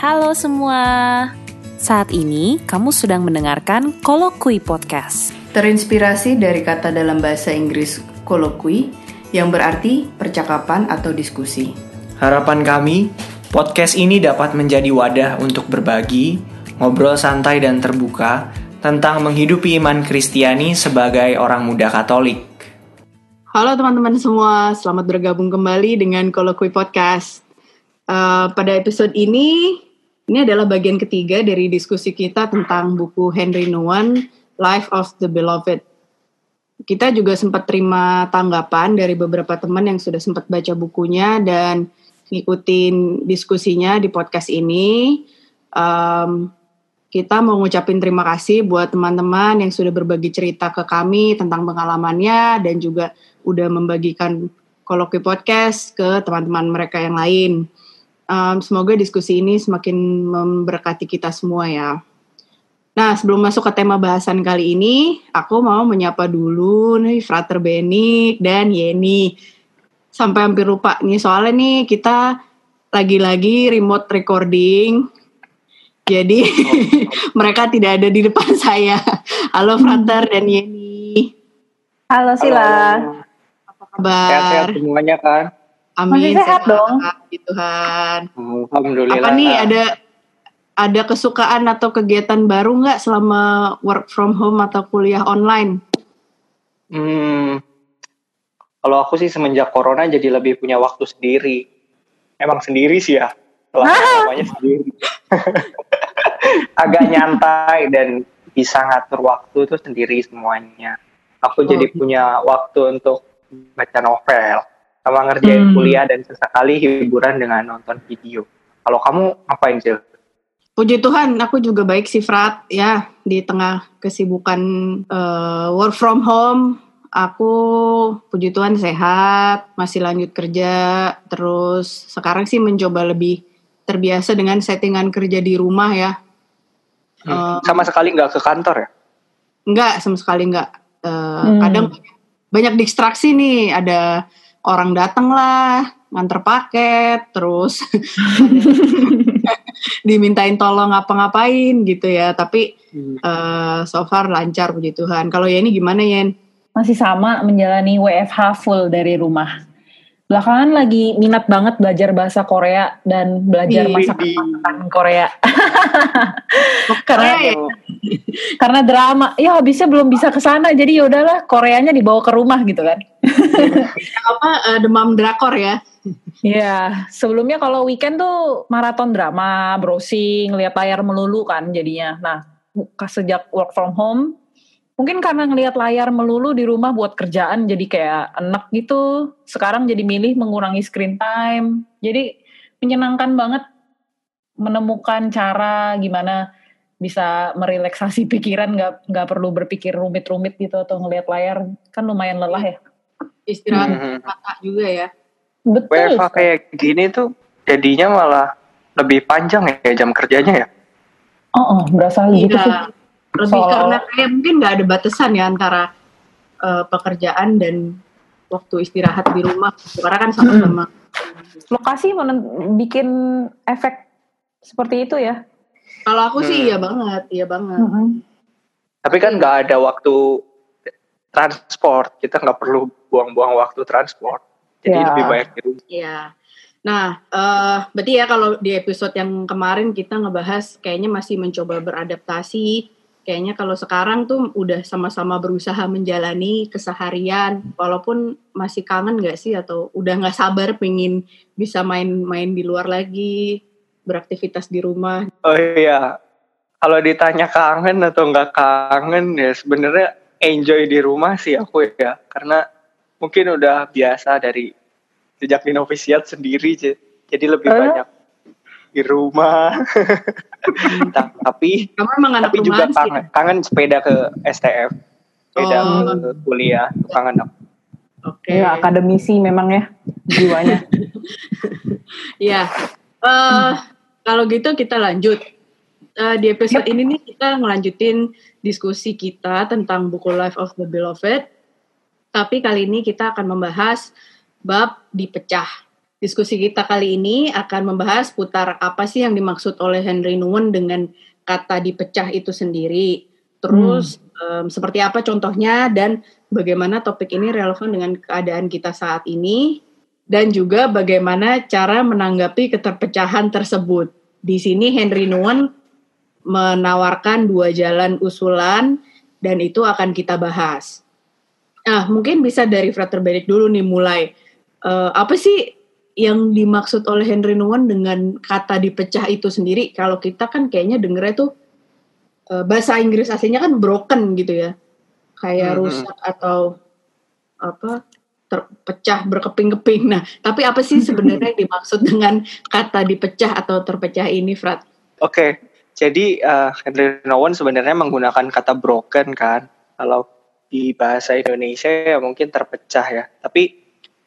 Halo semua. Saat ini kamu sedang mendengarkan Kolokui Podcast. Terinspirasi dari kata dalam bahasa Inggris kolokui yang berarti percakapan atau diskusi. Harapan kami, podcast ini dapat menjadi wadah untuk berbagi, ngobrol santai dan terbuka tentang menghidupi iman Kristiani sebagai orang muda Katolik. Halo teman-teman semua, selamat bergabung kembali dengan Kolokui Podcast. Uh, pada episode ini, ini adalah bagian ketiga dari diskusi kita tentang buku Henry Nouwen, Life of the Beloved. Kita juga sempat terima tanggapan dari beberapa teman yang sudah sempat baca bukunya dan ngikutin diskusinya di podcast ini. Um, kita mau ngucapin terima kasih buat teman-teman yang sudah berbagi cerita ke kami tentang pengalamannya dan juga udah membagikan kolokwi podcast ke teman-teman mereka yang lain. Um, semoga diskusi ini semakin memberkati kita semua ya. Nah, sebelum masuk ke tema bahasan kali ini, aku mau menyapa dulu nih Frater Benny dan Yeni. Sampai hampir lupa nih, soalnya nih kita lagi-lagi remote recording jadi mereka tidak ada di depan saya. Halo Frater dan Yeni. Halo Sila. Apa kabar? Sehat-sehat semuanya kan? Masih Amin. sehat dong. Puji Tuhan. Alhamdulillah. Apa nih ada ada kesukaan atau kegiatan baru nggak selama work from home atau kuliah online? Hmm, kalau aku sih semenjak corona jadi lebih punya waktu sendiri. Emang sendiri sih ya. Selama namanya sendiri. Agak nyantai dan bisa ngatur waktu itu sendiri semuanya. Aku jadi Oh. punya waktu untuk baca novel, sama ngerjain Hmm. kuliah dan sesekali hiburan dengan nonton video. Kalau kamu ngapain sih? Puji Tuhan, aku juga baik sih Frat ya di tengah kesibukan eh, work from home. Aku puji Tuhan sehat, masih lanjut kerja, terus sekarang sih mencoba lebih terbiasa dengan settingan kerja di rumah ya. Hmm, Eh, sama sekali nggak ke kantor ya? Enggak, sama sekali enggak. Eh, Hmm. Kadang banyak distraksi nih, ada orang datang lah, nganter paket, terus dimintain tolong ngapa-ngapain gitu ya. Tapi eh, so far lancar puji Tuhan. Kalau ya ini gimana Yen? Masih sama menjalani WFH full dari rumah. Belakangan lagi minat banget belajar bahasa Korea dan belajar masakan-masakan Korea. karena Korea ya? karena drama, ya habisnya belum bisa ke sana jadi ya udahlah Koreanya dibawa ke rumah gitu kan. Apa eh, demam drakor ya? Iya, sebelumnya kalau weekend tuh maraton drama, browsing, lihat layar melulu kan jadinya. Nah, sejak work from home, mungkin karena ngelihat layar melulu di rumah buat kerjaan jadi kayak enak gitu. Sekarang jadi milih mengurangi screen time. Jadi menyenangkan banget menemukan cara gimana bisa merelaksasi pikiran nggak nggak perlu berpikir rumit-rumit gitu atau ngelihat layar kan lumayan lelah ya. Istirahat Hmm. mata juga ya. Betul. WFH kayak gini tuh jadinya malah lebih panjang ya jam kerjanya ya. Oh, oh berasa gitu sih. Lebih Soal- karena kayak mungkin nggak ada batasan ya antara eh, pekerjaan dan waktu istirahat di rumah. Karena kan sama-sama. lokasi menen- bikin efek seperti itu ya. Kalau aku sih Hmm. iya banget, iya banget. Tapi kan nggak ada waktu transport, kita nggak perlu buang-buang waktu transport. Jadi Ya. lebih banyak di rumah. Iya. Nah, eh berarti ya kalau di episode yang kemarin kita ngebahas kayaknya masih mencoba beradaptasi. Kayaknya kalau sekarang tuh udah sama-sama berusaha menjalani keseharian, walaupun masih kangen nggak sih atau udah nggak sabar pengen bisa main-main di luar lagi, beraktivitas di rumah. Oh iya, kalau ditanya kangen atau nggak kangen ya sebenarnya enjoy di rumah sih aku ya, karena mungkin udah biasa dari sejak di novisiat sendiri, jadi lebih Eh? banyak di rumah. Ta- tapi Kamu emang anak tapi juga kangen, kangen sepeda ke STF, sepeda Oh. ke kuliah, kangen aku. Oke. Ya, akademisi memang ya jiwanya. Iya. Eh kalau gitu kita lanjut. Eh, di episode ini nih kita ngelanjutin diskusi kita tentang buku Life of the Beloved. Tapi kali ini kita akan membahas bab dipecah. Diskusi kita kali ini akan membahas putar apa sih yang dimaksud oleh Henry Nguyen dengan kata dipecah itu sendiri. Terus hmm. um, seperti apa contohnya dan bagaimana topik ini relevan dengan keadaan kita saat ini dan juga bagaimana cara menanggapi keterpecahan tersebut. Di sini Henry Nguyen menawarkan dua jalan usulan dan itu akan kita bahas. Nah, mungkin bisa dari Frater Berik dulu nih mulai. Uh, apa sih yang dimaksud oleh Henry Nguyen dengan kata dipecah itu sendiri kalau kita kan kayaknya dengernya tuh uh, bahasa Inggris aslinya kan broken gitu ya kayak hmm. rusak atau apa terpecah berkeping-keping nah tapi apa sih sebenarnya yang dimaksud dengan kata dipecah atau terpecah ini Frat? Oke okay. jadi uh, Henry Nguyen sebenarnya menggunakan kata broken kan kalau di bahasa Indonesia ya mungkin terpecah ya tapi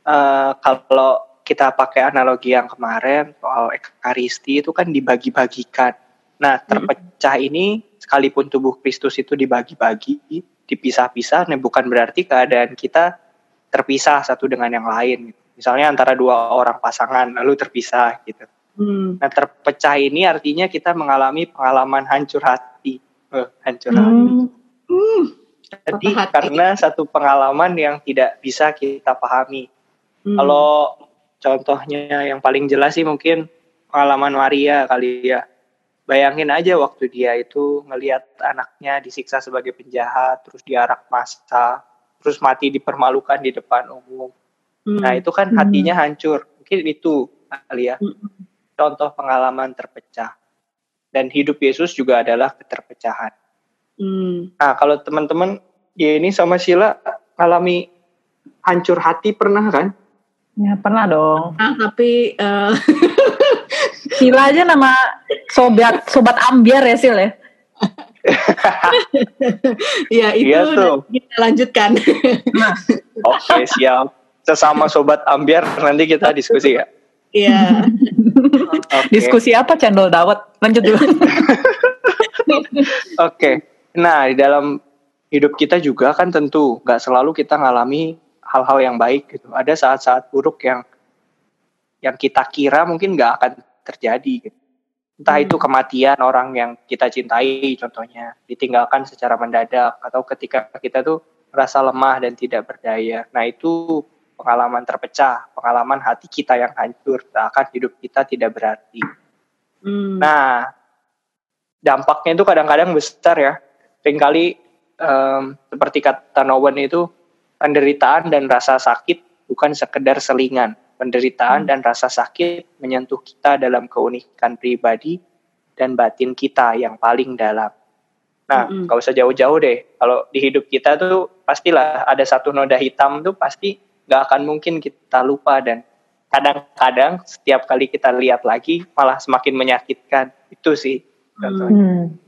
uh, kalau kita pakai analogi yang kemarin soal ekaristi itu kan dibagi-bagikan. Nah, terpecah ini sekalipun tubuh Kristus itu dibagi-bagi, dipisah-pisah, nah bukan berarti keadaan kita terpisah satu dengan yang lain. Misalnya antara dua orang pasangan lalu terpisah gitu. Hmm. Nah, terpecah ini artinya kita mengalami pengalaman hancur hati. Uh, hancur hmm. hati. Hmm. Jadi karena satu pengalaman yang tidak bisa kita pahami. Hmm. Kalau Contohnya yang paling jelas sih mungkin pengalaman Maria kali ya. Bayangin aja waktu dia itu ngelihat anaknya disiksa sebagai penjahat, terus diarak massa, terus mati dipermalukan di depan umum. Hmm. Nah itu kan hatinya hancur. Mungkin itu kali ya. Hmm. Contoh pengalaman terpecah. Dan hidup Yesus juga adalah keterpecahan. Hmm. Nah kalau teman-teman ya ini sama Sheila alami hancur hati pernah kan? Ya pernah dong. Nah, tapi uh... Sila aja nama sobat sobat ambiar ya Sil ya. ya itu iya tuh. kita lanjutkan. nah. Oke siap. Sesama sobat ambiar nanti kita diskusi ya. Iya. okay. Diskusi apa cendol dawet? Lanjut dulu. Oke. okay. Nah di dalam hidup kita juga kan tentu nggak selalu kita ngalami hal-hal yang baik gitu. Ada saat-saat buruk yang yang kita kira mungkin nggak akan terjadi gitu. Entah hmm. itu kematian orang yang kita cintai contohnya, ditinggalkan secara mendadak atau ketika kita tuh merasa lemah dan tidak berdaya. Nah, itu pengalaman terpecah, pengalaman hati kita yang hancur, akan hidup kita tidak berarti. Hmm. Nah, dampaknya itu kadang-kadang besar ya. Seringkali um, seperti kata Nowen itu penderitaan dan rasa sakit bukan sekedar selingan. Penderitaan hmm. dan rasa sakit menyentuh kita dalam keunikan pribadi dan batin kita yang paling dalam. Nah, mm -hmm. usah jauh-jauh deh. Kalau di hidup kita tuh pastilah ada satu noda hitam tuh pasti nggak akan mungkin kita lupa dan kadang-kadang setiap kali kita lihat lagi malah semakin menyakitkan. Itu sih Hmm.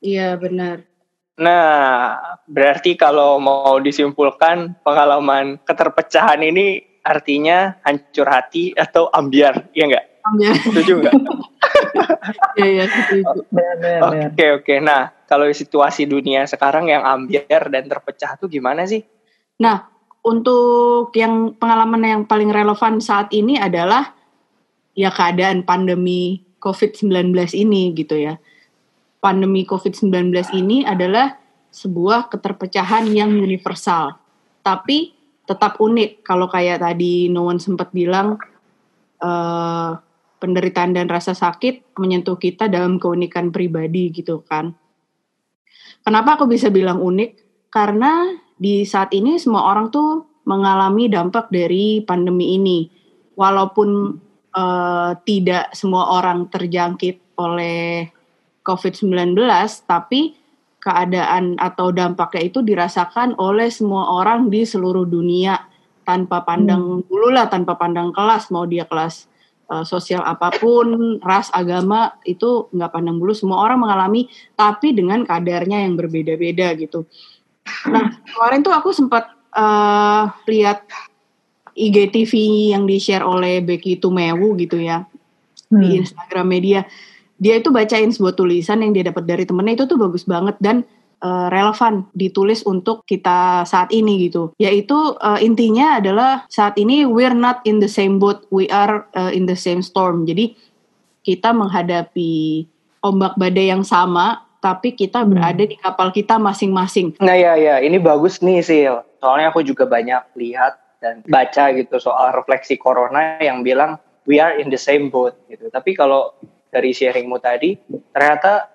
Iya benar. Nah, berarti kalau mau disimpulkan pengalaman keterpecahan ini artinya hancur hati atau ambiar, ya enggak? Ambiar. Setuju enggak? Iya, iya, setuju. Oke, oke. Nah, kalau situasi dunia sekarang yang ambiar dan terpecah tuh gimana sih? Nah, untuk yang pengalaman yang paling relevan saat ini adalah ya keadaan pandemi COVID-19 ini gitu ya pandemi COVID-19 ini adalah sebuah keterpecahan yang universal. Tapi tetap unik kalau kayak tadi Noon sempat bilang uh, penderitaan dan rasa sakit menyentuh kita dalam keunikan pribadi gitu kan. Kenapa aku bisa bilang unik? Karena di saat ini semua orang tuh mengalami dampak dari pandemi ini. Walaupun uh, tidak semua orang terjangkit oleh COVID-19, tapi keadaan atau dampaknya itu dirasakan oleh semua orang di seluruh dunia tanpa pandang hmm. dulu lah, tanpa pandang kelas, mau dia kelas uh, sosial apa pun, ras, agama itu nggak pandang bulu, semua orang mengalami, tapi dengan kadarnya yang berbeda-beda gitu. Nah kemarin tuh aku sempat uh, lihat IGTV yang di share oleh Becky Tumewu gitu ya hmm. di Instagram media dia itu bacain sebuah tulisan yang dia dapat dari temennya itu tuh bagus banget dan uh, relevan ditulis untuk kita saat ini gitu. Yaitu uh, intinya adalah saat ini we're not in the same boat, we are uh, in the same storm. Jadi kita menghadapi ombak badai yang sama, tapi kita hmm. berada di kapal kita masing-masing. Nah ya ya, ini bagus nih Sil. Soalnya aku juga banyak lihat dan baca gitu soal refleksi corona yang bilang we are in the same boat gitu. Tapi kalau dari sharingmu tadi, ternyata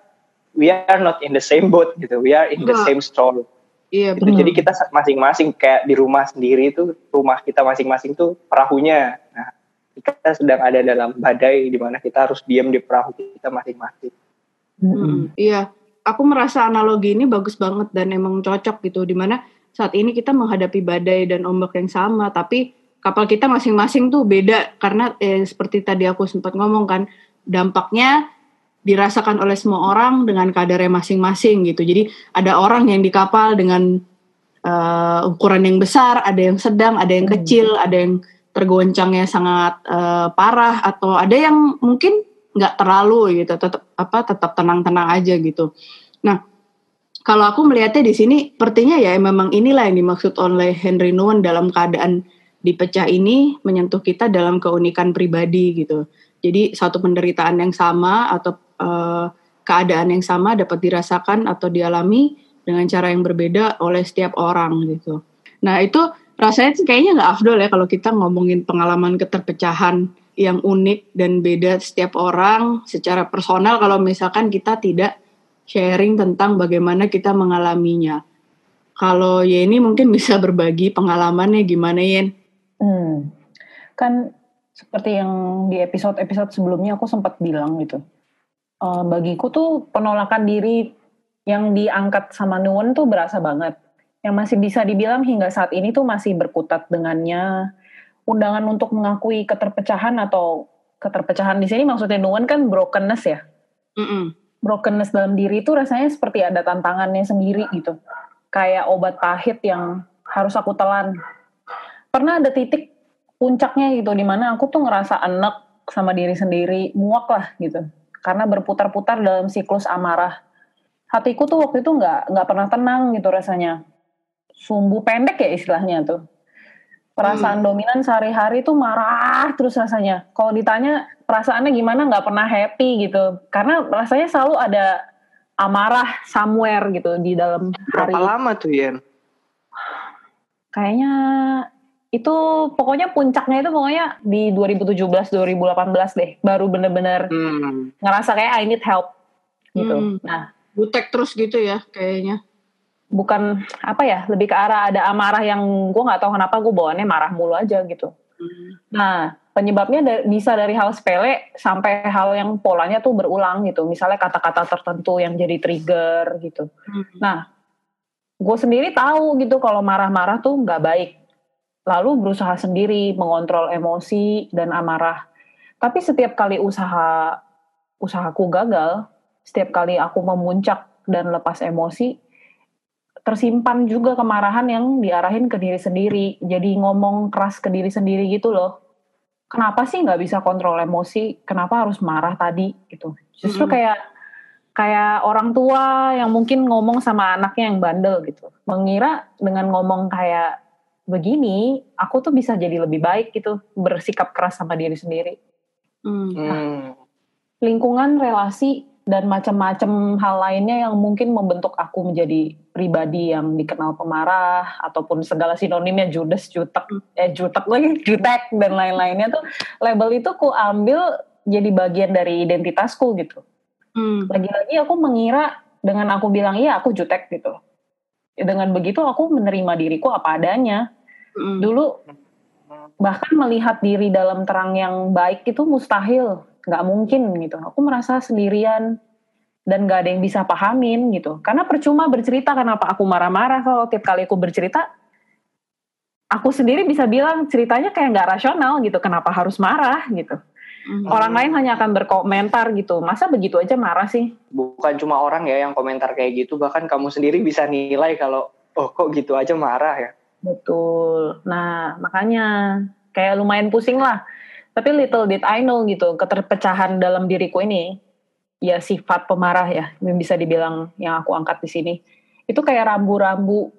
we are not in the same boat gitu. We are in the same storm. Iya, gitu. Jadi kita masing-masing kayak di rumah sendiri itu rumah kita masing-masing tuh perahunya. Nah, kita sedang ada dalam badai di mana kita harus diam di perahu kita masing-masing. Hmm, iya, aku merasa analogi ini bagus banget dan emang cocok gitu di mana saat ini kita menghadapi badai dan ombak yang sama, tapi kapal kita masing-masing tuh beda karena eh, seperti tadi aku sempat ngomong kan dampaknya dirasakan oleh semua orang dengan kadarnya masing-masing gitu. Jadi ada orang yang di kapal dengan uh, ukuran yang besar, ada yang sedang, ada yang hmm. kecil, ada yang tergoncangnya sangat uh, parah atau ada yang mungkin nggak terlalu gitu, tetap apa tetap tenang-tenang aja gitu. Nah, kalau aku melihatnya di sini, sepertinya ya memang inilah yang dimaksud oleh Henry Nouwen dalam keadaan dipecah ini menyentuh kita dalam keunikan pribadi gitu. Jadi satu penderitaan yang sama atau uh, keadaan yang sama dapat dirasakan atau dialami dengan cara yang berbeda oleh setiap orang gitu. Nah itu rasanya kayaknya nggak afdol ya kalau kita ngomongin pengalaman keterpecahan yang unik dan beda setiap orang secara personal kalau misalkan kita tidak sharing tentang bagaimana kita mengalaminya. Kalau Yeni mungkin bisa berbagi pengalamannya gimana Yen? Hmm. Kan seperti yang di episode-episode sebelumnya aku sempat bilang gitu uh, bagiku tuh penolakan diri yang diangkat sama Nuwun tuh berasa banget. Yang masih bisa dibilang hingga saat ini tuh masih berkutat dengannya. Undangan untuk mengakui keterpecahan atau keterpecahan di sini maksudnya Nuwun kan brokenness ya. Mm -mm. Brokenness dalam diri itu rasanya seperti ada tantangannya sendiri gitu. Kayak obat pahit yang harus aku telan. Pernah ada titik puncaknya gitu di mana aku tuh ngerasa enek sama diri sendiri, muak lah gitu karena berputar-putar dalam siklus amarah. Hatiku tuh waktu itu nggak nggak pernah tenang gitu rasanya. Sumbu pendek ya istilahnya tuh. Perasaan hmm. dominan sehari-hari tuh marah terus rasanya. Kalau ditanya perasaannya gimana nggak pernah happy gitu. Karena rasanya selalu ada amarah somewhere gitu di dalam hari. Berapa lama tuh Yen? Kayaknya itu pokoknya puncaknya itu pokoknya di 2017 2018 deh baru bener-bener hmm. ngerasa kayak I need help gitu. Hmm. Nah, butek terus gitu ya kayaknya. Bukan apa ya, lebih ke arah ada amarah yang gue nggak tahu kenapa gue bawaannya marah mulu aja gitu. Hmm. Nah, penyebabnya da bisa dari hal sepele sampai hal yang polanya tuh berulang gitu. Misalnya kata-kata tertentu yang jadi trigger gitu. Hmm. Nah, gue sendiri tahu gitu kalau marah-marah tuh nggak baik lalu berusaha sendiri mengontrol emosi dan amarah. Tapi setiap kali usaha usahaku gagal, setiap kali aku memuncak dan lepas emosi, tersimpan juga kemarahan yang diarahin ke diri sendiri. Jadi ngomong keras ke diri sendiri gitu loh. Kenapa sih nggak bisa kontrol emosi? Kenapa harus marah tadi? Gitu. Justru mm -hmm. kayak kayak orang tua yang mungkin ngomong sama anaknya yang bandel gitu. Mengira dengan ngomong kayak begini, aku tuh bisa jadi lebih baik gitu, bersikap keras sama diri sendiri. Hmm. Nah, lingkungan, relasi, dan macam-macam hal lainnya yang mungkin membentuk aku menjadi pribadi yang dikenal pemarah ataupun segala sinonimnya judes, jutek, eh jutek lagi, jutek dan lain-lainnya tuh label itu ku ambil jadi bagian dari identitasku gitu. Hmm. Lagi-lagi aku mengira dengan aku bilang iya aku jutek gitu. Dengan begitu aku menerima diriku apa adanya Mm. Dulu bahkan melihat diri dalam terang yang baik itu mustahil, nggak mungkin gitu. Aku merasa sendirian dan nggak ada yang bisa pahamin gitu. Karena percuma bercerita kenapa aku marah-marah kalau tiap kali aku bercerita, aku sendiri bisa bilang ceritanya kayak nggak rasional gitu. Kenapa harus marah gitu? Mm-hmm. Orang lain hanya akan berkomentar gitu. Masa begitu aja marah sih? Bukan cuma orang ya yang komentar kayak gitu, bahkan kamu sendiri bisa nilai kalau oh kok gitu aja marah ya. Betul. Nah, makanya kayak lumayan pusing lah. Tapi little did I know gitu, keterpecahan dalam diriku ini ya sifat pemarah ya, yang bisa dibilang yang aku angkat di sini. itu kayak rambu-rambu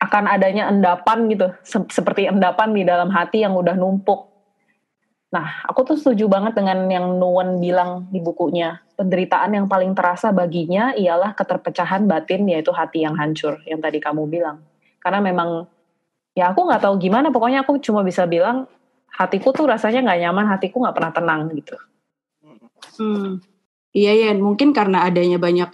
akan adanya endapan gitu, seperti endapan di dalam hati yang udah numpuk. Nah, aku tuh setuju banget dengan yang Nuwan bilang di bukunya. Penderitaan yang paling terasa baginya ialah keterpecahan batin, yaitu hati yang hancur, yang tadi kamu bilang. Karena memang, ya aku nggak tahu gimana, pokoknya aku cuma bisa bilang, hatiku tuh rasanya nggak nyaman, hatiku nggak pernah tenang gitu. Hmm. Iya ya, mungkin karena adanya banyak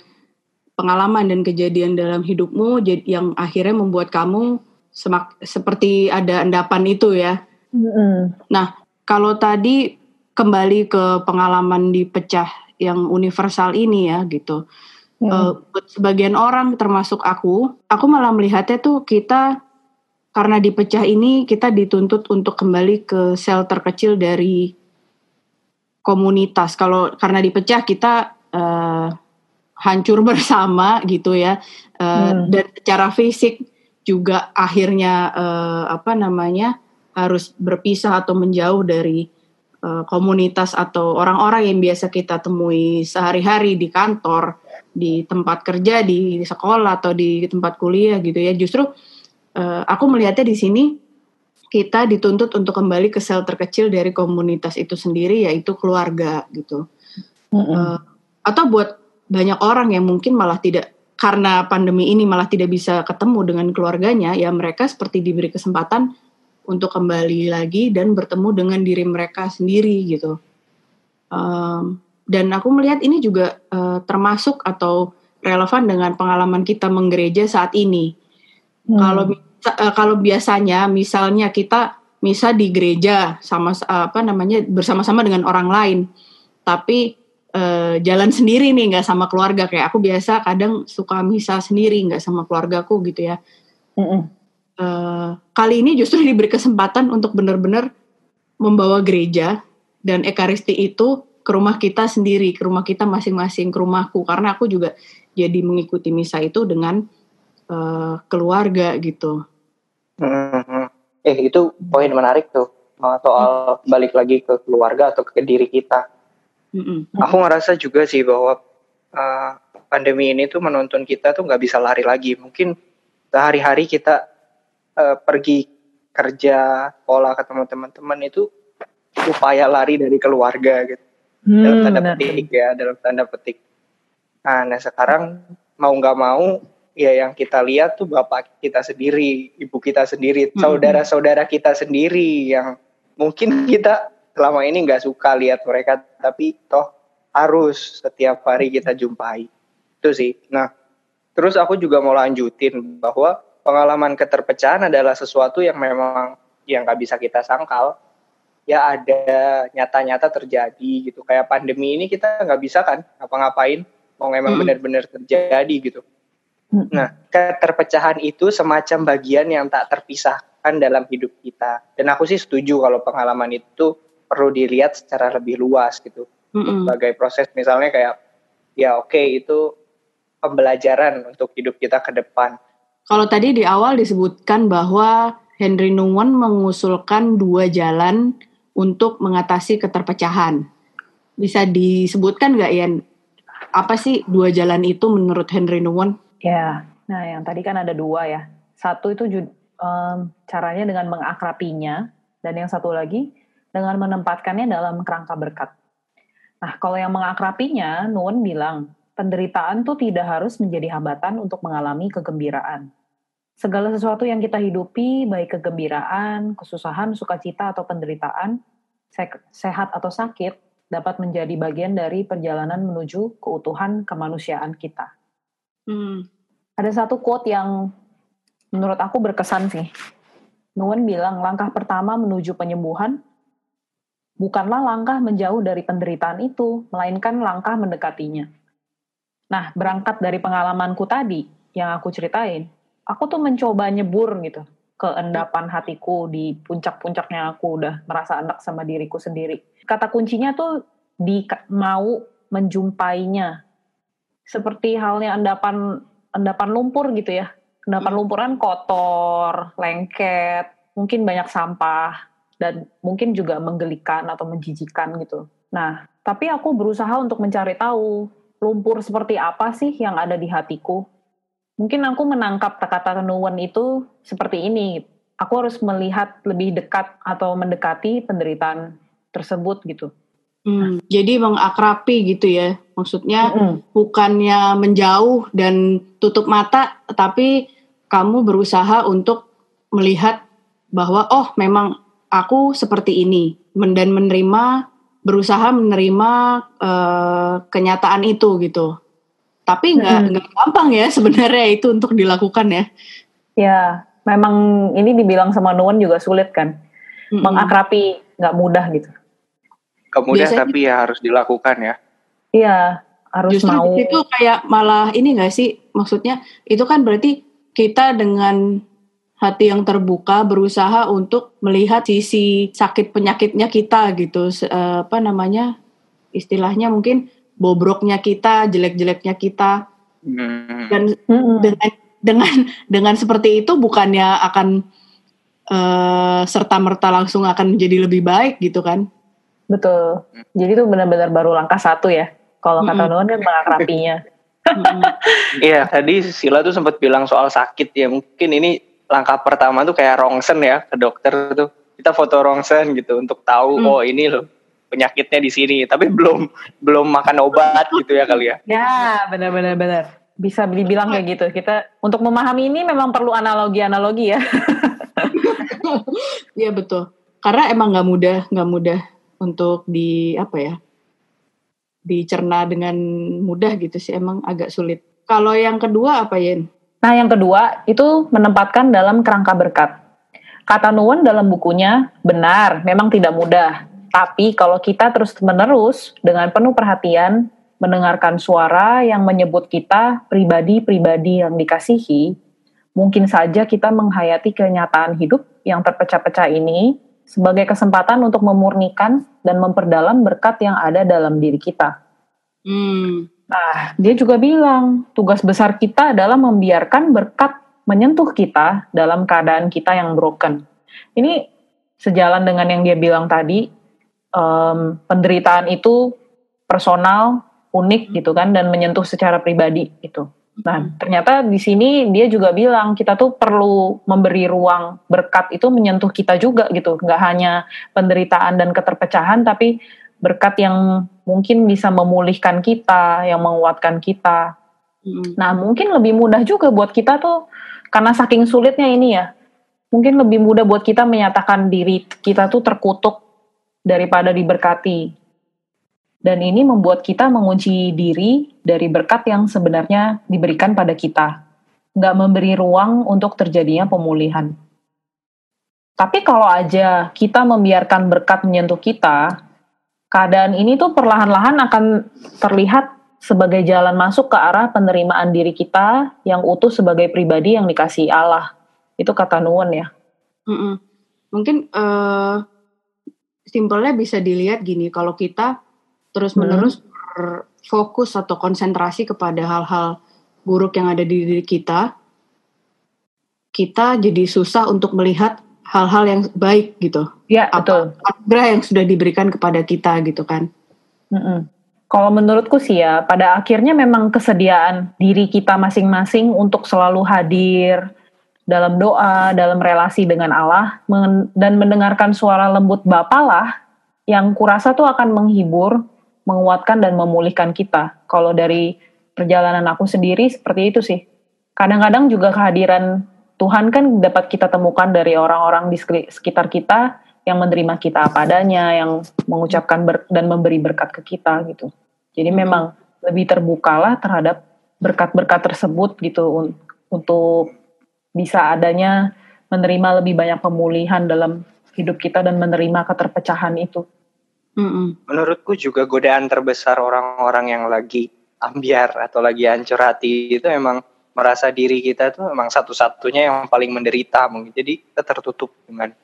pengalaman dan kejadian dalam hidupmu yang akhirnya membuat kamu semak, seperti ada endapan itu ya. Mm-hmm. Nah, kalau tadi kembali ke pengalaman dipecah yang universal ini ya gitu. Mm. Uh, buat sebagian orang termasuk aku, aku malah melihatnya tuh kita karena dipecah ini kita dituntut untuk kembali ke sel terkecil dari komunitas. Kalau karena dipecah kita uh, hancur bersama gitu ya uh, hmm. dan secara fisik juga akhirnya uh, apa namanya harus berpisah atau menjauh dari uh, komunitas atau orang-orang yang biasa kita temui sehari-hari di kantor, di tempat kerja, di sekolah atau di tempat kuliah gitu ya. Justru uh, aku melihatnya di sini kita dituntut untuk kembali ke sel terkecil dari komunitas itu sendiri yaitu keluarga gitu. Mm -hmm. uh, atau buat banyak orang yang mungkin malah tidak karena pandemi ini malah tidak bisa ketemu dengan keluarganya, ya mereka seperti diberi kesempatan untuk kembali lagi dan bertemu dengan diri mereka sendiri gitu. Um, dan aku melihat ini juga uh, termasuk atau relevan dengan pengalaman kita menggereja saat ini. Hmm. Kalau uh, kalau biasanya misalnya kita misa di gereja sama apa namanya bersama-sama dengan orang lain, tapi uh, jalan sendiri nih nggak sama keluarga kayak aku biasa kadang suka misa sendiri nggak sama keluargaku gitu ya mm -mm. Uh, kali ini justru diberi kesempatan untuk benar-benar membawa gereja dan ekaristi itu ke rumah kita sendiri ke rumah kita masing-masing ke rumahku karena aku juga jadi mengikuti misa itu dengan uh, keluarga gitu mm-hmm. eh itu poin menarik tuh soal balik lagi ke keluarga atau ke diri kita Mm-mm. Aku ngerasa juga sih bahwa uh, pandemi ini tuh menuntun kita tuh nggak bisa lari lagi. Mungkin sehari-hari kita uh, pergi kerja, sekolah ketemu teman-teman itu upaya lari dari keluarga gitu. Hmm, dalam tanda benar. petik ya, dalam tanda petik. Nah, nah sekarang mau nggak mau ya yang kita lihat tuh bapak kita sendiri, ibu kita sendiri, saudara-saudara kita sendiri yang mungkin kita selama ini nggak suka lihat mereka tapi toh harus setiap hari kita jumpai itu sih nah terus aku juga mau lanjutin bahwa pengalaman keterpecahan adalah sesuatu yang memang yang nggak bisa kita sangkal ya ada nyata-nyata terjadi gitu kayak pandemi ini kita nggak bisa kan ngapa-ngapain mau memang hmm. benar-benar terjadi gitu nah keterpecahan itu semacam bagian yang tak terpisahkan dalam hidup kita dan aku sih setuju kalau pengalaman itu perlu dilihat secara lebih luas gitu mm-hmm. sebagai proses misalnya kayak ya oke okay, itu pembelajaran untuk hidup kita ke depan. Kalau tadi di awal disebutkan bahwa Henry Nuwan mengusulkan dua jalan untuk mengatasi keterpecahan. Bisa disebutkan nggak Ian? Apa sih dua jalan itu menurut Henry Nuwan? Ya, nah yang tadi kan ada dua ya. Satu itu um, caranya dengan mengakrapinya, dan yang satu lagi dengan menempatkannya dalam kerangka berkat. Nah, kalau yang mengakrapinya, Nuwun bilang, penderitaan tuh tidak harus menjadi hambatan untuk mengalami kegembiraan. Segala sesuatu yang kita hidupi, baik kegembiraan, kesusahan, sukacita, atau penderitaan, sehat atau sakit, dapat menjadi bagian dari perjalanan menuju keutuhan kemanusiaan kita. Hmm. Ada satu quote yang menurut aku berkesan sih. Nuwun bilang, langkah pertama menuju penyembuhan bukanlah langkah menjauh dari penderitaan itu, melainkan langkah mendekatinya. Nah, berangkat dari pengalamanku tadi yang aku ceritain, aku tuh mencoba nyebur gitu ke endapan hatiku di puncak-puncaknya aku udah merasa enak sama diriku sendiri. Kata kuncinya tuh di mau menjumpainya. Seperti halnya endapan endapan lumpur gitu ya. Endapan lumpuran kotor, lengket, mungkin banyak sampah dan mungkin juga menggelikan atau menjijikan gitu. Nah, tapi aku berusaha untuk mencari tahu lumpur seperti apa sih yang ada di hatiku. Mungkin aku menangkap kata nuwun itu seperti ini. Aku harus melihat lebih dekat atau mendekati penderitaan tersebut gitu. Hmm, jadi mengakrapi gitu ya. Maksudnya mm -hmm. bukannya menjauh dan tutup mata, tapi kamu berusaha untuk melihat bahwa oh memang aku seperti ini dan menerima berusaha menerima uh, kenyataan itu gitu. Tapi nggak hmm. gampang ya sebenarnya itu untuk dilakukan ya. Ya, memang ini dibilang sama Nuan juga sulit kan. Hmm. Mengakrapi nggak mudah gitu. Kemudian Biasanya, tapi ya harus dilakukan ya. Iya, harus Justru mau. itu kayak malah ini nggak sih? Maksudnya itu kan berarti kita dengan hati yang terbuka berusaha untuk melihat sisi sakit penyakitnya kita gitu uh, apa namanya istilahnya mungkin bobroknya kita jelek-jeleknya kita hmm. dan hmm. dengan dengan dengan seperti itu bukannya akan uh, eh, serta merta langsung akan menjadi lebih baik gitu kan betul jadi itu benar-benar baru langkah satu ya kalau kata Nuan kan mengakrapinya Iya, tadi Sila tuh sempat bilang soal sakit ya. Mungkin ini langkah pertama tuh kayak rongsen ya ke dokter tuh. Kita foto rongsen gitu untuk tahu hmm. oh ini loh penyakitnya di sini. Tapi belum belum makan obat gitu ya kali ya. Ya, benar-benar benar. Bisa dibilang kayak gitu. Kita untuk memahami ini memang perlu analogi-analogi ya. Iya betul. Karena emang nggak mudah, nggak mudah untuk di apa ya dicerna dengan mudah gitu sih emang agak sulit. Kalau yang kedua apa Yen? Nah yang kedua itu menempatkan dalam kerangka berkat. Kata Nuwun dalam bukunya benar, memang tidak mudah. Tapi kalau kita terus menerus dengan penuh perhatian mendengarkan suara yang menyebut kita pribadi-pribadi yang dikasihi, mungkin saja kita menghayati kenyataan hidup yang terpecah-pecah ini sebagai kesempatan untuk memurnikan dan memperdalam berkat yang ada dalam diri kita. Hmm. Nah, dia juga bilang tugas besar kita adalah membiarkan berkat menyentuh kita dalam keadaan kita yang broken. Ini sejalan dengan yang dia bilang tadi, um, penderitaan itu personal, unik gitu kan, dan menyentuh secara pribadi gitu. Nah, hmm. ternyata di sini dia juga bilang kita tuh perlu memberi ruang berkat itu menyentuh kita juga gitu. Nggak hanya penderitaan dan keterpecahan, tapi berkat yang mungkin bisa memulihkan kita, yang menguatkan kita. Hmm. Nah, mungkin lebih mudah juga buat kita tuh karena saking sulitnya ini ya. Mungkin lebih mudah buat kita menyatakan diri kita tuh terkutuk daripada diberkati. Dan ini membuat kita mengunci diri dari berkat yang sebenarnya diberikan pada kita. Nggak memberi ruang untuk terjadinya pemulihan. Tapi kalau aja kita membiarkan berkat menyentuh kita, keadaan ini tuh perlahan-lahan akan terlihat sebagai jalan masuk ke arah penerimaan diri kita yang utuh sebagai pribadi yang dikasih Allah. Itu kata Nuwun ya. Mm -mm. Mungkin uh, simpelnya bisa dilihat gini, kalau kita terus menerus hmm. fokus atau konsentrasi kepada hal-hal buruk yang ada di diri kita, kita jadi susah untuk melihat hal-hal yang baik gitu. Ya betul. Anugerah yang sudah diberikan kepada kita gitu kan. Mm-mm. Kalau menurutku sih ya, pada akhirnya memang kesediaan diri kita masing-masing untuk selalu hadir dalam doa, dalam relasi dengan Allah, dan mendengarkan suara lembut Bapa lah, yang kurasa tuh akan menghibur menguatkan dan memulihkan kita. Kalau dari perjalanan aku sendiri seperti itu sih. Kadang-kadang juga kehadiran Tuhan kan dapat kita temukan dari orang-orang di sekitar kita yang menerima kita apa adanya, yang mengucapkan ber dan memberi berkat ke kita gitu. Jadi memang lebih terbukalah terhadap berkat-berkat tersebut gitu untuk bisa adanya menerima lebih banyak pemulihan dalam hidup kita dan menerima keterpecahan itu. Mm-mm. Menurutku juga godaan terbesar orang-orang yang lagi ambiar atau lagi hancur hati itu emang merasa diri kita tuh emang satu-satunya yang paling menderita mungkin. Jadi kita tertutup dengan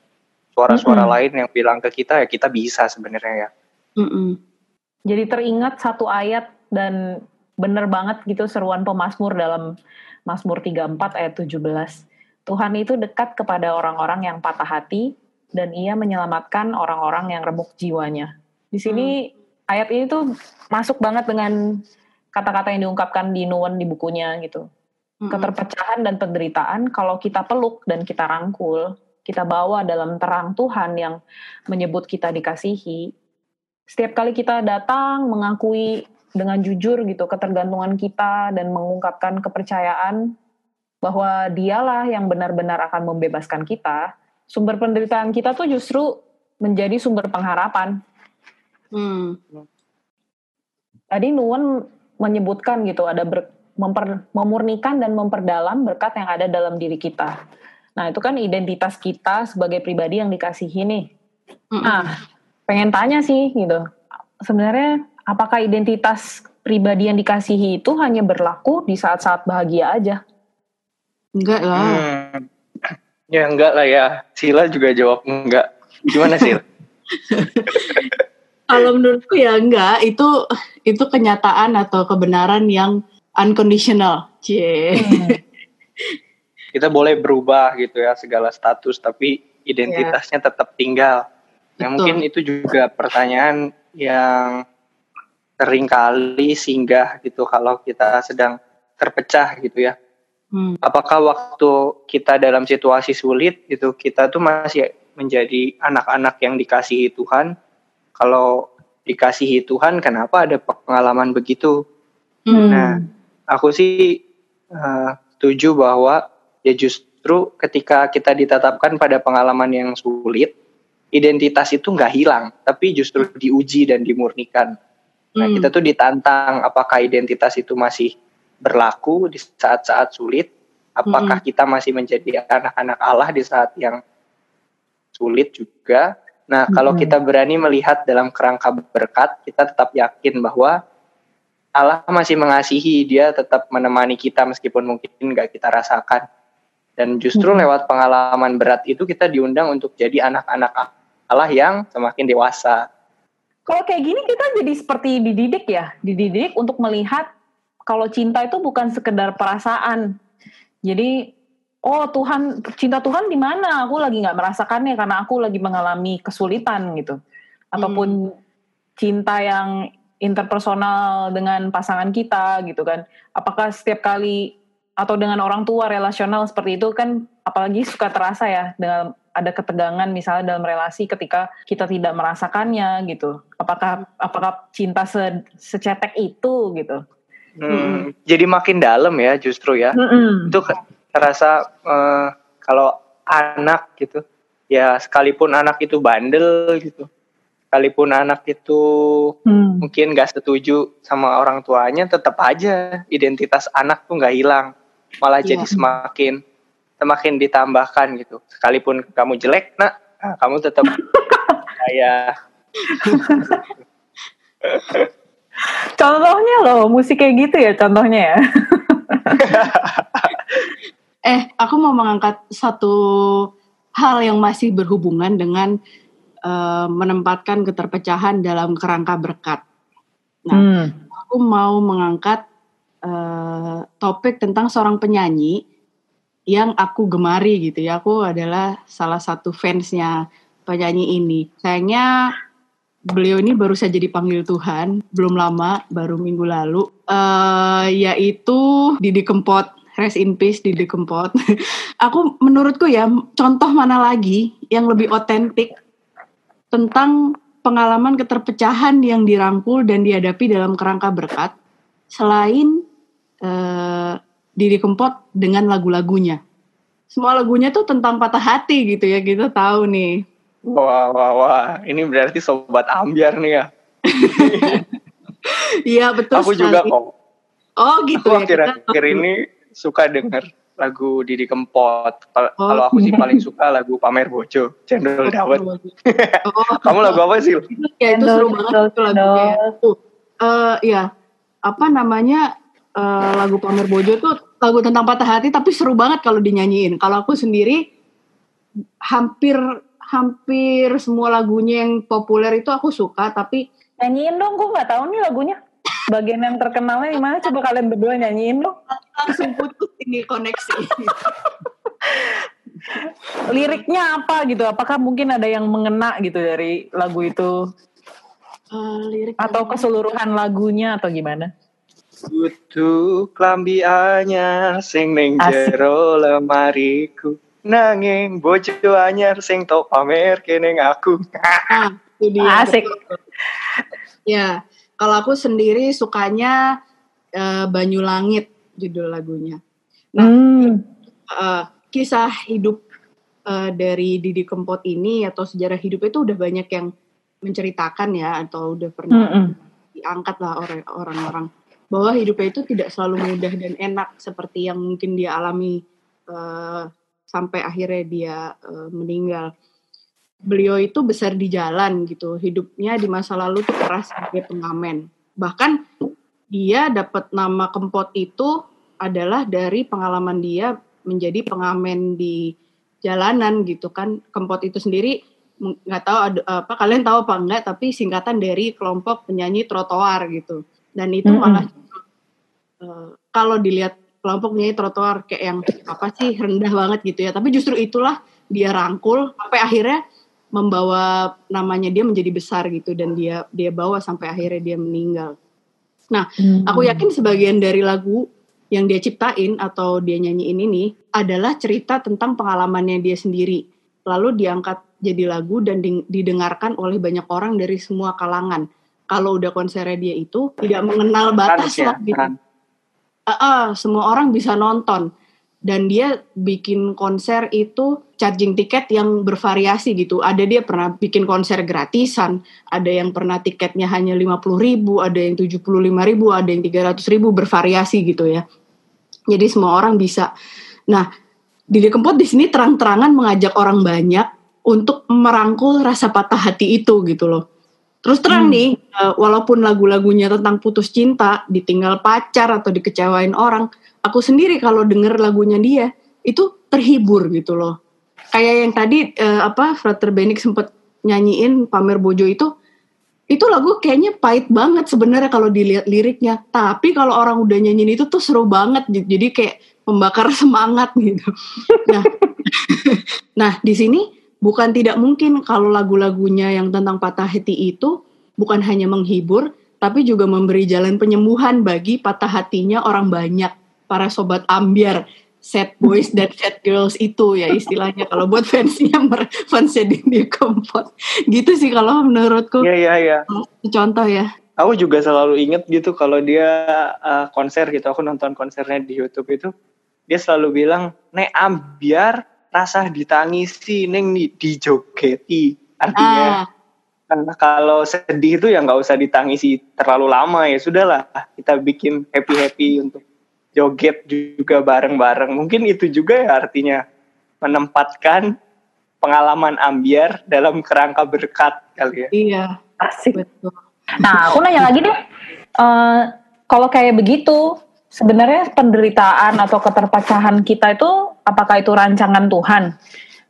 suara-suara mm -mm. lain yang bilang ke kita ya kita bisa sebenarnya ya. Mm -mm. Jadi teringat satu ayat dan bener banget gitu seruan pemazmur dalam Mazmur 34 ayat 17. Tuhan itu dekat kepada orang-orang yang patah hati dan ia menyelamatkan orang-orang yang remuk jiwanya. Di sini hmm. ayat ini tuh masuk banget dengan kata-kata yang diungkapkan di Nuwun di bukunya gitu. Mm-mm. keterpecahan dan penderitaan kalau kita peluk dan kita rangkul, kita bawa dalam terang Tuhan yang menyebut kita dikasihi. Setiap kali kita datang mengakui dengan jujur gitu ketergantungan kita dan mengungkapkan kepercayaan bahwa dialah yang benar-benar akan membebaskan kita, sumber penderitaan kita tuh justru menjadi sumber pengharapan. Hmm. Tadi Nuwun menyebutkan gitu ada ber- memper- memurnikan dan memperdalam berkat yang ada dalam diri kita. Nah, itu kan identitas kita sebagai pribadi yang dikasihi nih. Mm-mm. Nah, pengen tanya sih gitu. Sebenarnya apakah identitas pribadi yang dikasihi itu hanya berlaku di saat-saat bahagia aja? Enggak lah. Hmm. Ya enggak lah ya. Sila juga jawab enggak. Gimana Sil? Kalau menurutku ya enggak, itu itu kenyataan atau kebenaran yang unconditional. Cie. Kita boleh berubah gitu ya segala status tapi identitasnya tetap tinggal. Betul. Nah, mungkin itu juga pertanyaan yang sering kali singgah gitu kalau kita sedang terpecah gitu ya. Hmm. Apakah waktu kita dalam situasi sulit gitu kita tuh masih menjadi anak-anak yang dikasihi Tuhan? Kalau dikasihi Tuhan kenapa ada pengalaman begitu? Hmm. Nah, aku sih eh, setuju bahwa ya justru ketika kita ditetapkan pada pengalaman yang sulit, identitas itu nggak hilang, tapi justru diuji dan dimurnikan. Nah, Hmm. kita tuh ditantang apakah identitas itu masih berlaku di saat-saat sulit, apakah kita masih menjadi anak-anak Allah di saat yang sulit juga. Nah, kalau Mm-mm. kita berani melihat dalam kerangka berkat, kita tetap yakin bahwa Allah masih mengasihi, dia tetap menemani kita meskipun mungkin nggak kita rasakan. Dan justru Mm-mm. lewat pengalaman berat itu kita diundang untuk jadi anak-anak Allah yang semakin dewasa. Kalau kayak gini kita jadi seperti dididik ya, dididik untuk melihat kalau cinta itu bukan sekedar perasaan. Jadi, oh Tuhan, cinta Tuhan di mana? Aku lagi nggak merasakannya karena aku lagi mengalami kesulitan gitu. Ataupun cinta yang interpersonal dengan pasangan kita gitu kan. Apakah setiap kali atau dengan orang tua relasional seperti itu kan apalagi suka terasa ya dengan ada ketegangan misalnya dalam relasi ketika kita tidak merasakannya gitu. Apakah apakah cinta se, secetek itu gitu? Hmm, Jadi makin dalam ya justru ya. Itu ke- terasa eh, kalau anak gitu, ya sekalipun anak itu bandel gitu, sekalipun anak itu Hmm. mungkin gak setuju sama orang tuanya, tetap aja identitas anak tuh nggak hilang, malah Iya. jadi semakin semakin ditambahkan gitu. Sekalipun kamu jelek, nak, nah, kamu tetap kayak Contohnya loh, musik kayak gitu ya contohnya ya. Eh, aku mau mengangkat satu hal yang masih berhubungan dengan eh, menempatkan keterpecahan dalam kerangka berkat. Nah, Hmm. aku mau mengangkat eh, topik tentang seorang penyanyi yang aku gemari gitu ya. Aku adalah salah satu fansnya penyanyi ini. Sayangnya beliau ini baru saja dipanggil Tuhan, belum lama, baru minggu lalu. eh yaitu Didi Kempot. Rest in peace Didi Kempot. aku menurutku ya contoh mana lagi yang lebih otentik tentang pengalaman keterpecahan yang dirangkul dan dihadapi dalam kerangka berkat selain eh, Didi Kempot dengan lagu-lagunya. Semua lagunya tuh tentang patah hati gitu ya, kita tahu nih. wah wah wah, ini berarti sobat ambiar nih ya. Iya betul Aku sekali. juga kok. Oh gitu Aku ya. akhir-akhir ini suka denger lagu Didi Kempot. Kal- Oh. Kalau aku sih paling suka lagu Pamer Bojo, Cendol Dawet. Oh, Kamu lagu apa sih? ya itu seru banget Cendol, itu lagunya. Tuh, eh, ya apa namanya eh, lagu Pamer Bojo tuh lagu tentang patah hati tapi seru banget kalau dinyanyiin. Kalau aku sendiri hampir hampir semua lagunya yang populer itu aku suka tapi Nyanyiin dong, gue nggak tahu nih lagunya. Bagian yang terkenalnya di mana? Coba kalian berdua nyanyiin dong. langsung putus ini koneksi. Liriknya apa gitu? Apakah mungkin ada yang mengena gitu dari lagu itu? Eh, lirik Atau keseluruhan lagunya atau gimana? Butuh klambi anyar sing ning jero lemariku. Nanging bojo anyar sing tok pamer kene aku. Nah, dia. Asik. Ya, kalau aku sendiri sukanya eh, Banyu Langit judul lagunya. Hmm. Eh, kisah hidup eh, dari Didi Kempot ini atau sejarah hidup itu udah banyak yang menceritakan ya atau udah pernah Mm-mm. diangkat lah orang- orang-orang bahwa hidupnya itu tidak selalu mudah dan enak seperti yang mungkin dia alami eh, sampai akhirnya dia eh, meninggal. Beliau itu besar di jalan gitu, hidupnya di masa lalu tuh keras sebagai pengamen. Bahkan dia dapat nama Kempot itu adalah dari pengalaman dia menjadi pengamen di jalanan gitu kan. Kempot itu sendiri nggak tahu apa kalian tahu apa enggak tapi singkatan dari kelompok penyanyi trotoar gitu. Dan itu Mm-mm. malah eh, kalau dilihat kelompok penyanyi trotoar kayak yang apa sih rendah banget gitu ya. Tapi justru itulah dia rangkul sampai akhirnya membawa namanya dia menjadi besar gitu dan dia dia bawa sampai akhirnya dia meninggal. Nah, Aku yakin sebagian dari lagu yang dia ciptain atau dia nyanyiin ini adalah cerita tentang pengalamannya dia sendiri. Lalu diangkat jadi lagu dan di- didengarkan oleh banyak orang dari semua kalangan. Kalau udah konsernya dia itu tidak mengenal batas ya, lah gitu. Ah, ah, semua orang bisa nonton dan dia bikin konser itu charging tiket yang bervariasi gitu. Ada dia pernah bikin konser gratisan, ada yang pernah tiketnya hanya 50.000 ribu, ada yang 75.000 ribu, ada yang 300 ribu bervariasi gitu ya. Jadi semua orang bisa. Nah, Didi Kempot di sini terang-terangan mengajak orang banyak untuk merangkul rasa patah hati itu gitu loh. Terus terang Hmm. nih, eh, walaupun lagu-lagunya tentang putus cinta, ditinggal pacar atau dikecewain orang, aku sendiri kalau denger lagunya dia itu terhibur gitu loh. Kayak yang tadi eh, apa Frater Benik sempet nyanyiin pamer bojo itu, itu lagu kayaknya pahit banget sebenarnya kalau dilihat liriknya. Tapi kalau orang udah nyanyiin itu tuh seru banget, jadi kayak membakar semangat gitu. Nah, nah di sini bukan tidak mungkin kalau lagu-lagunya yang tentang patah hati itu bukan hanya menghibur, tapi juga memberi jalan penyembuhan bagi patah hatinya orang banyak, para sobat ambiar, sad boys dan sad girls itu ya istilahnya. Kalau buat fansnya fansnya Didi Kempot gitu sih kalau menurutku. Iya iya iya. contoh ya. Aku juga selalu inget gitu kalau dia uh, konser gitu. Aku nonton konsernya di YouTube itu, dia selalu bilang, "Nek ambiar rasa ditangisi, neng di dijogeti." Artinya ah Nah, kalau sedih itu ya nggak usah ditangisi terlalu lama ya sudahlah kita bikin happy happy untuk joget juga bareng-bareng mungkin itu juga ya artinya menempatkan pengalaman ambiar dalam kerangka berkat kali ya iya Asik. betul Nah, aku nanya lagi deh. Eh, kalau kayak begitu, sebenarnya penderitaan atau keterpecahan kita itu apakah itu rancangan Tuhan?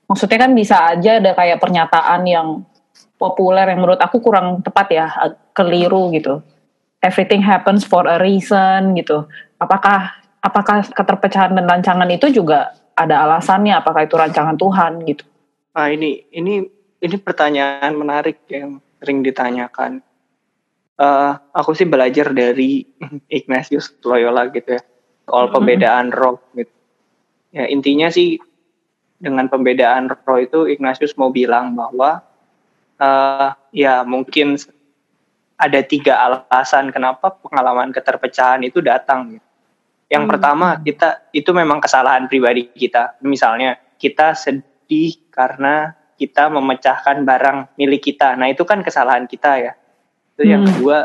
Maksudnya kan bisa aja ada kayak pernyataan yang populer yang menurut aku kurang tepat ya, keliru gitu. Everything happens for a reason gitu. Apakah apakah keterpecahan dan rancangan itu juga ada alasannya? Apakah itu rancangan Tuhan gitu? nah ini ini ini pertanyaan menarik yang sering ditanyakan Eh, aku sih belajar dari Ignatius Loyola gitu ya soal Mhm. pembedaan roh gitu ya intinya sih dengan pembedaan roh itu Ignatius mau bilang bahwa eh, ya mungkin ada tiga alasan kenapa pengalaman keterpecahan itu datang. gitu. Yang Hmm. pertama kita itu memang kesalahan pribadi kita. Misalnya kita sedih karena kita memecahkan barang milik kita. Nah itu kan kesalahan kita ya. Itu yang Hmm. kedua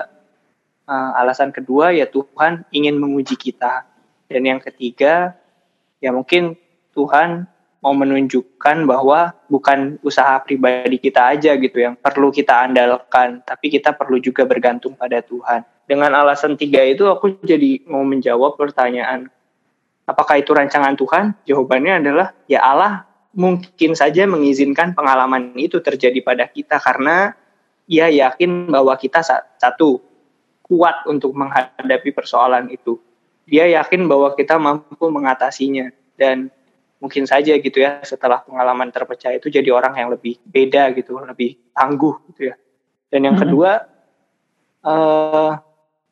eh, alasan kedua ya Tuhan ingin menguji kita. Dan yang ketiga ya mungkin Tuhan mau menunjukkan bahwa bukan usaha pribadi kita aja gitu yang perlu kita andalkan, tapi kita perlu juga bergantung pada Tuhan. Dengan alasan tiga itu aku jadi mau menjawab pertanyaan, apakah itu rancangan Tuhan? Jawabannya adalah ya Allah mungkin saja mengizinkan pengalaman itu terjadi pada kita karena ia yakin bahwa kita sa- satu kuat untuk menghadapi persoalan itu. Dia yakin bahwa kita mampu mengatasinya dan mungkin saja gitu ya setelah pengalaman terpecah itu jadi orang yang lebih beda gitu, lebih tangguh gitu ya. Dan yang Mhm. kedua eh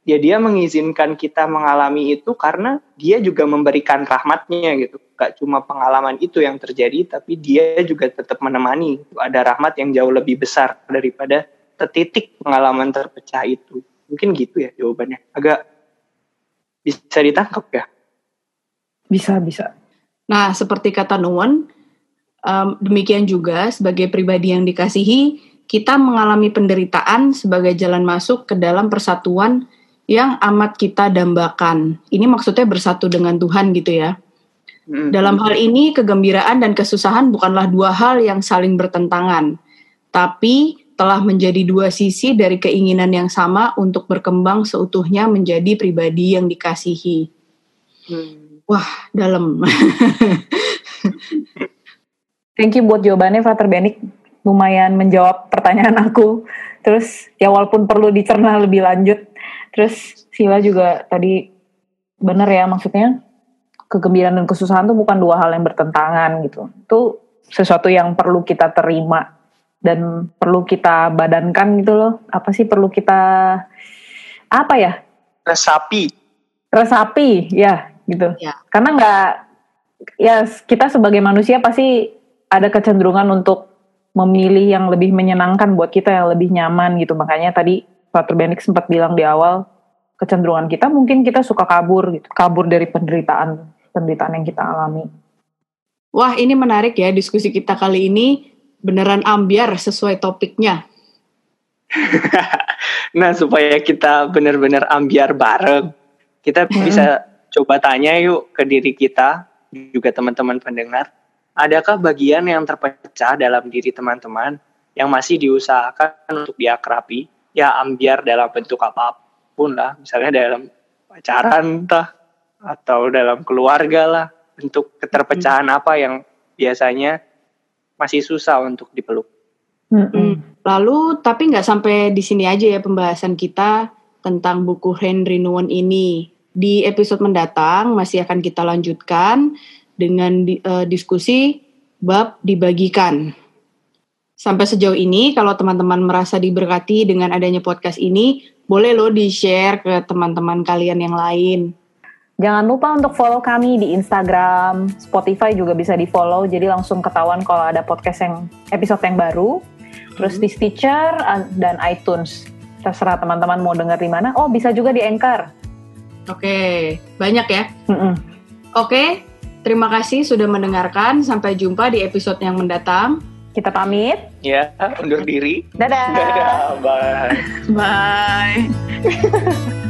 ya dia mengizinkan kita mengalami itu karena dia juga memberikan rahmatnya gitu gak cuma pengalaman itu yang terjadi tapi dia juga tetap menemani ada rahmat yang jauh lebih besar daripada tertitik pengalaman terpecah itu mungkin gitu ya jawabannya agak bisa ditangkap ya bisa bisa nah seperti kata Nuwon um, demikian juga sebagai pribadi yang dikasihi kita mengalami penderitaan sebagai jalan masuk ke dalam persatuan yang amat kita dambakan. Ini maksudnya bersatu dengan Tuhan gitu ya. Hmm. Dalam hal ini kegembiraan dan kesusahan bukanlah dua hal yang saling bertentangan, tapi telah menjadi dua sisi dari keinginan yang sama untuk berkembang seutuhnya menjadi pribadi yang dikasihi. Hmm. Wah, dalam. Thank you buat jawabannya, Frater Benik. Lumayan menjawab pertanyaan aku. Terus ya walaupun perlu dicerna lebih lanjut, Terus Sila juga tadi benar ya maksudnya kegembiraan dan kesusahan itu bukan dua hal yang bertentangan gitu. Itu sesuatu yang perlu kita terima dan perlu kita badankan gitu loh. Apa sih perlu kita apa ya? Resapi. Resapi, ya gitu. Ya. Karena nggak ya kita sebagai manusia pasti ada kecenderungan untuk memilih yang lebih menyenangkan buat kita yang lebih nyaman gitu. Makanya tadi Pak Benik sempat bilang di awal kecenderungan kita mungkin kita suka kabur gitu, kabur dari penderitaan penderitaan yang kita alami. Wah ini menarik ya diskusi kita kali ini beneran ambiar sesuai topiknya. nah supaya kita benar-benar ambiar bareng, kita hmm. bisa coba tanya yuk ke diri kita juga teman-teman pendengar, adakah bagian yang terpecah dalam diri teman-teman yang masih diusahakan untuk diakrabi ya ambiar dalam bentuk apa pun lah misalnya dalam pacaran entah atau dalam keluarga lah bentuk keterpecahan hmm. apa yang biasanya masih susah untuk dipeluk. Hmm. Lalu tapi nggak sampai di sini aja ya pembahasan kita tentang buku Henry Nuwon ini. Di episode mendatang masih akan kita lanjutkan dengan di, uh, diskusi bab dibagikan. Sampai sejauh ini, kalau teman-teman merasa diberkati dengan adanya podcast ini, boleh lo di-share ke teman-teman kalian yang lain. Jangan lupa untuk follow kami di Instagram, Spotify juga bisa di-follow, jadi langsung ketahuan kalau ada podcast yang episode yang baru. Terus hmm. di Stitcher dan iTunes. Terserah teman-teman mau dengar di mana. Oh, bisa juga di Anchor. Oke, banyak ya. Mm -mm. Oke, terima kasih sudah mendengarkan. Sampai jumpa di episode yang mendatang. Kita pamit. Ya, undur diri. Dadah. Dadah, bye. Bye.